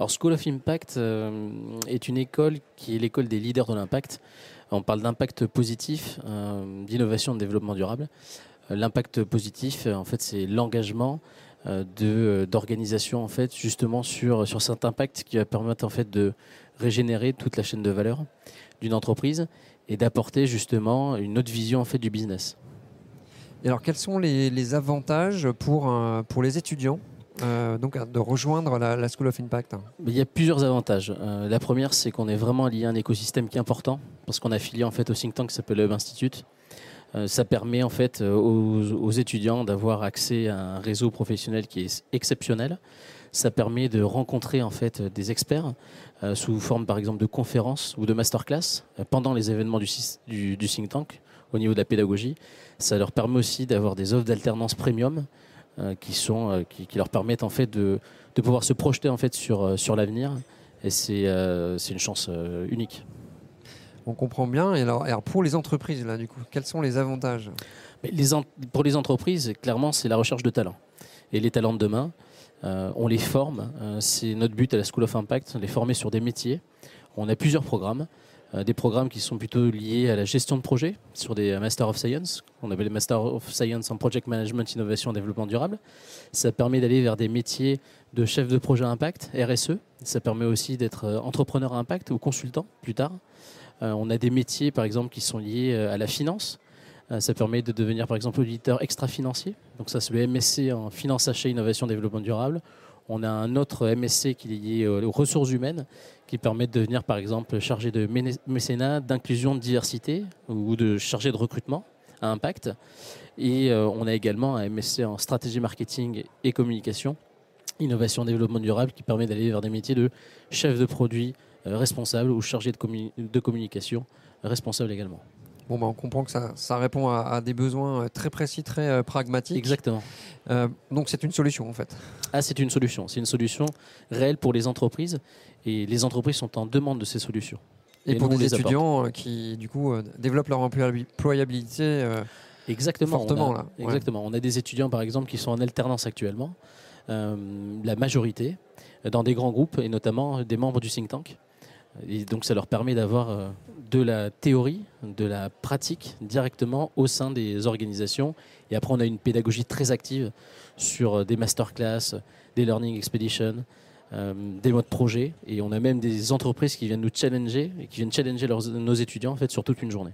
Alors School of Impact euh, est une école qui est l'école des leaders de l'impact. On parle d'impact positif, euh, d'innovation, de développement durable. Euh, l'impact positif, en fait, c'est l'engagement de d'organisation en fait justement sur sur cet impact qui va permettre en fait de régénérer toute la chaîne de valeur d'une entreprise et d'apporter justement une autre vision en fait du business. Et alors quels sont les, les avantages pour pour les étudiants euh, donc de rejoindre la, School of Impact Il y a plusieurs avantages. Euh, la première, c'est qu'on est vraiment lié à un écosystème qui est important, parce qu'on est affilié en fait au think tank qui s'appelle Hub Institute. Euh, ça permet en fait aux, étudiants d'avoir accès à un réseau professionnel qui est exceptionnel. Ça permet de rencontrer en fait des experts sous forme par exemple de conférences ou de masterclass pendant les événements du, think tank au niveau de la pédagogie. Ça leur permet aussi d'avoir des offres d'alternance premium qui, sont, euh, qui, leur permettent en fait de, de pouvoir se projeter en fait sur, euh, sur l'avenir. Et c'est une chance unique. On comprend bien. Et alors, alors, pour les entreprises, là, du coup, quels sont les avantages? Les Pour les entreprises, clairement, c'est la recherche de talents. Et les talents de demain, on les forme. c'est notre but à la School of Impact, les former sur des métiers. On a plusieurs programmes. Euh, des programmes qui sont plutôt liés à la gestion de projet sur des Master of Science, qu'on appelle les Master of Science en Project Management, Innovation Développement Durable. Ça permet d'aller vers des métiers de chef de projet impact, RSE. Ça permet aussi d'être euh, entrepreneur impact ou consultant plus tard. Euh, on a des métiers, par exemple, qui sont liés à la finance. Ça permet de devenir, par exemple, auditeur extra-financier. Donc ça, c'est le MSC en finance, achat, innovation, développement durable. On a un autre MSC qui est lié aux ressources humaines, qui permet de devenir par exemple chargé de mécénat, d'inclusion, de diversité ou de chargé de recrutement à impact. Et euh, on a également un MSC en stratégie marketing et communication, innovation, développement durable, qui permet d'aller vers des métiers de chef de produit euh, responsable ou chargé de, de communication responsable également. Bon, bah, on comprend que ça, ça répond à, des besoins euh, très précis, très euh, pragmatiques. Exactement. Euh, donc c'est une solution en fait. Ah, c'est une solution. C'est une solution réelle pour les entreprises et les entreprises sont en demande de ces solutions. Et, pour des étudiants qui du coup développent leur employabilité. Exactement. Fortement on a, là. Exactement. On a des étudiants par exemple qui sont en alternance actuellement. la majorité dans des grands groupes et notamment des membres du think tank. Et donc ça leur permet d'avoir de la théorie, de la pratique directement au sein des organisations. Et après, on a une pédagogie très active sur euh, des masterclass, des learning expeditions, euh, des modes projet. Et on a même des entreprises qui viennent nous challenger et qui viennent challenger nos étudiants en sur toute une journée.